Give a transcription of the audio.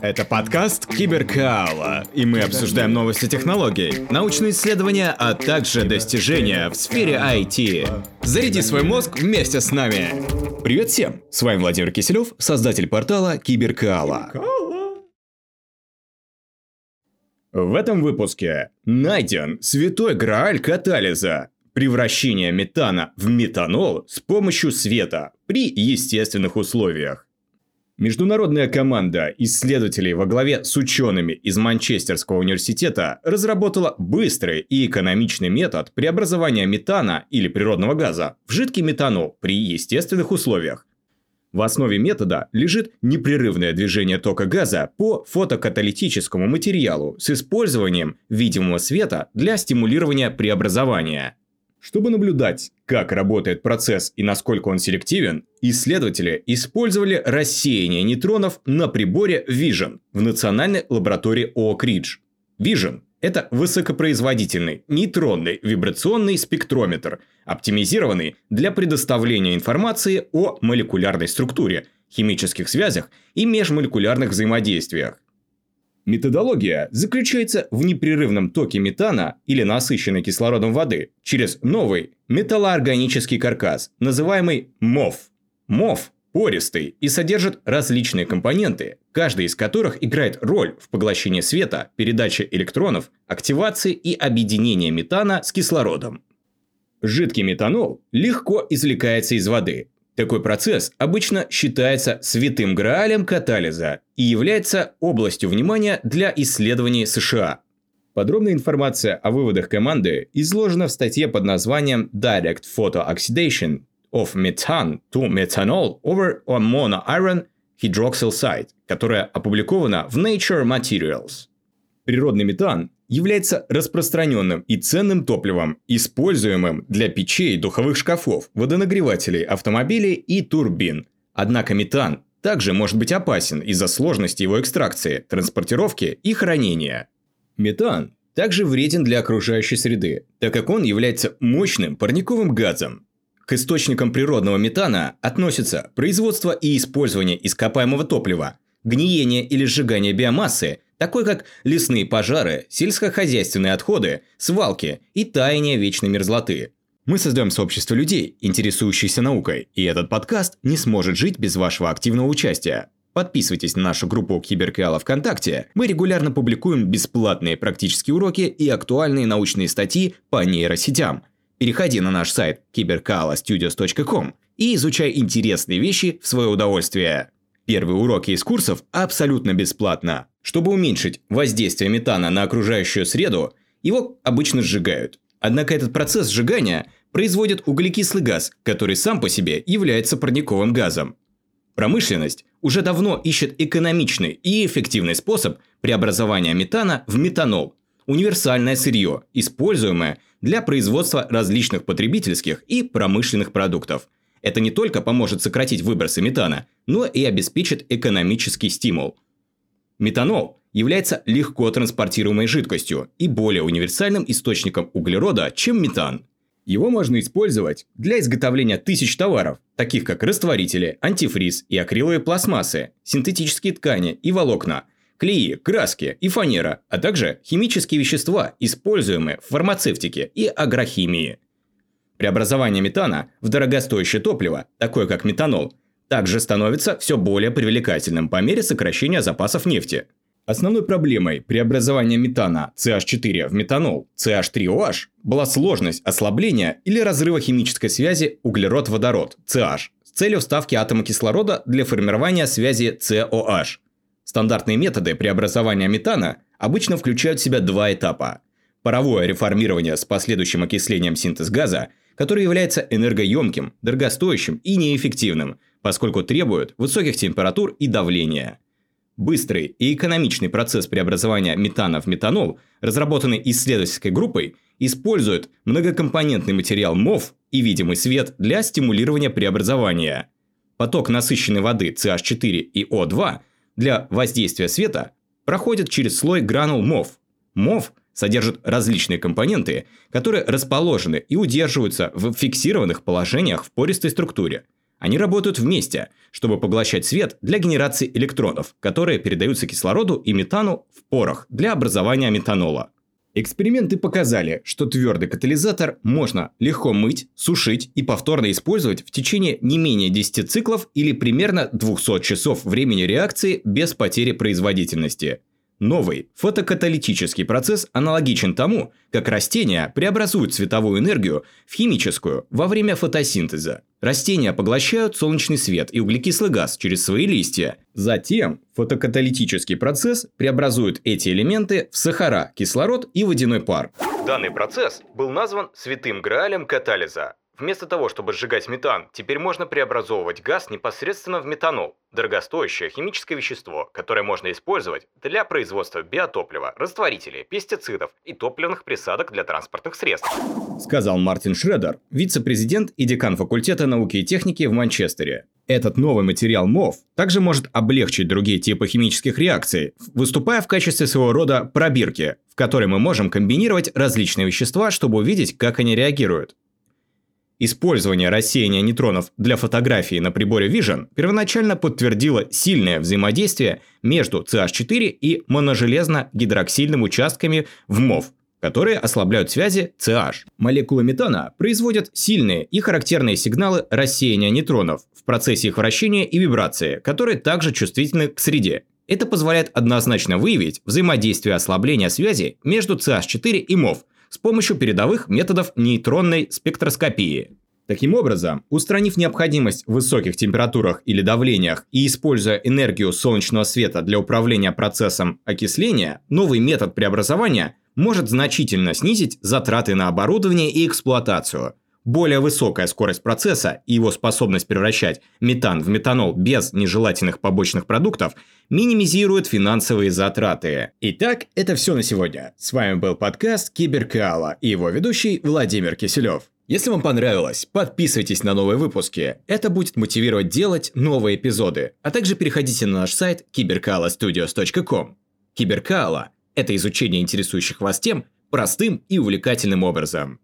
Это подкаст Киберкаала, и мы обсуждаем новости технологий, научные исследования, а также достижения в сфере IT. Заряди свой мозг вместе с нами. Привет всем! С вами Владимир Киселев, создатель портала Киберкаала. В этом выпуске найден святой грааль катализа – превращение метана в метанол с помощью света при естественных условиях. Международная команда исследователей во главе с учеными из Манчестерского университета разработала быстрый и экономичный метод преобразования метана или природного газа в жидкий метанол при естественных условиях. В основе метода лежит непрерывное движение тока газа по фотокаталитическому материалу с использованием видимого света для стимулирования преобразования – чтобы наблюдать, как работает процесс и насколько он селективен, исследователи использовали рассеяние нейтронов на приборе Vision в национальной лаборатории Oak Ridge. Vision – это высокопроизводительный нейтронный вибрационный спектрометр, оптимизированный для предоставления информации о молекулярной структуре, химических связях и межмолекулярных взаимодействиях. Методология заключается в непрерывном токе метана или насыщенной кислородом воды через новый металлоорганический каркас, называемый МОФ. МОФ пористый и содержит различные компоненты, каждый из которых играет роль в поглощении света, передаче электронов, активации и объединении метана с кислородом. Жидкий метанол легко извлекается из воды, такой процесс обычно считается святым граалем катализа и является областью внимания для исследований США. Подробная информация о выводах команды изложена в статье под названием Direct Photo Oxidation of Methane to Methanol over a Monoiron Hydroxyl Site, которая опубликована в Nature Materials. Природный метан является распространенным и ценным топливом, используемым для печей, духовых шкафов, водонагревателей, автомобилей и турбин. Однако метан также может быть опасен из-за сложности его экстракции, транспортировки и хранения. Метан также вреден для окружающей среды, так как он является мощным парниковым газом. К источникам природного метана относятся производство и использование ископаемого топлива, гниение или сжигание биомассы – такой как лесные пожары, сельскохозяйственные отходы, свалки и таяние вечной мерзлоты. Мы создаем сообщество людей, интересующихся наукой, и этот подкаст не сможет жить без вашего активного участия. Подписывайтесь на нашу группу Киберкала ВКонтакте. Мы регулярно публикуем бесплатные практические уроки и актуальные научные статьи по нейросетям. Переходи на наш сайт cyberkalastudios.com и изучай интересные вещи в свое удовольствие. Первые уроки из курсов абсолютно бесплатно. Чтобы уменьшить воздействие метана на окружающую среду, его обычно сжигают. Однако этот процесс сжигания производит углекислый газ, который сам по себе является парниковым газом. Промышленность уже давно ищет экономичный и эффективный способ преобразования метана в метанол – универсальное сырье, используемое для производства различных потребительских и промышленных продуктов. Это не только поможет сократить выбросы метана, но и обеспечит экономический стимул – Метанол является легко транспортируемой жидкостью и более универсальным источником углерода, чем метан. Его можно использовать для изготовления тысяч товаров, таких как растворители, антифриз и акриловые пластмассы, синтетические ткани и волокна, клеи, краски и фанера, а также химические вещества, используемые в фармацевтике и агрохимии. Преобразование метана в дорогостоящее топливо, такое как метанол – также становится все более привлекательным по мере сокращения запасов нефти. Основной проблемой преобразования метана CH4 в метанол CH3OH была сложность ослабления или разрыва химической связи углерод-водород CH с целью вставки атома кислорода для формирования связи COH. Стандартные методы преобразования метана обычно включают в себя два этапа. Паровое реформирование с последующим окислением синтез газа, который является энергоемким, дорогостоящим и неэффективным, поскольку требуют высоких температур и давления. Быстрый и экономичный процесс преобразования метана в метанол, разработанный исследовательской группой, использует многокомпонентный материал МОФ и видимый свет для стимулирования преобразования. Поток насыщенной воды CH4 и O2 для воздействия света проходит через слой гранул МОФ. МОФ содержит различные компоненты, которые расположены и удерживаются в фиксированных положениях в пористой структуре – Они работают вместе, чтобы поглощать свет для генерации электронов, которые передаются кислороду и метану в порох для образования метанола. Эксперименты показали, что твердый катализатор можно легко мыть, сушить и повторно использовать в течение не менее 10 циклов или примерно 200 часов времени реакции без потери производительности. Новый фотокаталитический процесс аналогичен тому, как растения преобразуют световую энергию в химическую во время фотосинтеза. Растения поглощают солнечный свет и углекислый газ через свои листья. Затем фотокаталитический процесс преобразует эти элементы в сахара, кислород и водяной пар. Данный процесс был назван святым граалем катализа. Вместо того, чтобы сжигать метан, теперь можно преобразовывать газ непосредственно в метанол – дорогостоящее химическое вещество, которое можно использовать для производства биотоплива, растворителей, пестицидов и топливных присадок для транспортных средств. Сказал Мартин Шредер, вице-президент и декан факультета науки и техники в Манчестере. Этот новый материал МОВ также может облегчить другие типы химических реакций, выступая в качестве своего рода пробирки, в которой мы можем комбинировать различные вещества, чтобы увидеть, как они реагируют. Использование рассеяния нейтронов для фотографии на приборе Vision первоначально подтвердило сильное взаимодействие между CH4 и моножелезно-гидроксильным участками в МОВ, которые ослабляют связи CH. Молекулы метана производят сильные и характерные сигналы рассеяния нейтронов в процессе их вращения и вибрации, которые также чувствительны к среде. Это позволяет однозначно выявить взаимодействие ослабления связи между CH4 и МОВ – с помощью передовых методов нейтронной спектроскопии. Таким образом, устранив необходимость в высоких температурах или давлениях и используя энергию солнечного света для управления процессом окисления, новый метод преобразования может значительно снизить затраты на оборудование и эксплуатацию – более высокая скорость процесса и его способность превращать метан в метанол без нежелательных побочных продуктов минимизирует финансовые затраты. Итак, это все на сегодня. С вами был подкаст Киберкала и его ведущий Владимир Киселев. Если вам понравилось, подписывайтесь на новые выпуски. Это будет мотивировать делать новые эпизоды. А также переходите на наш сайт cyberkalastudios.com. Киберкала – это изучение интересующих вас тем простым и увлекательным образом.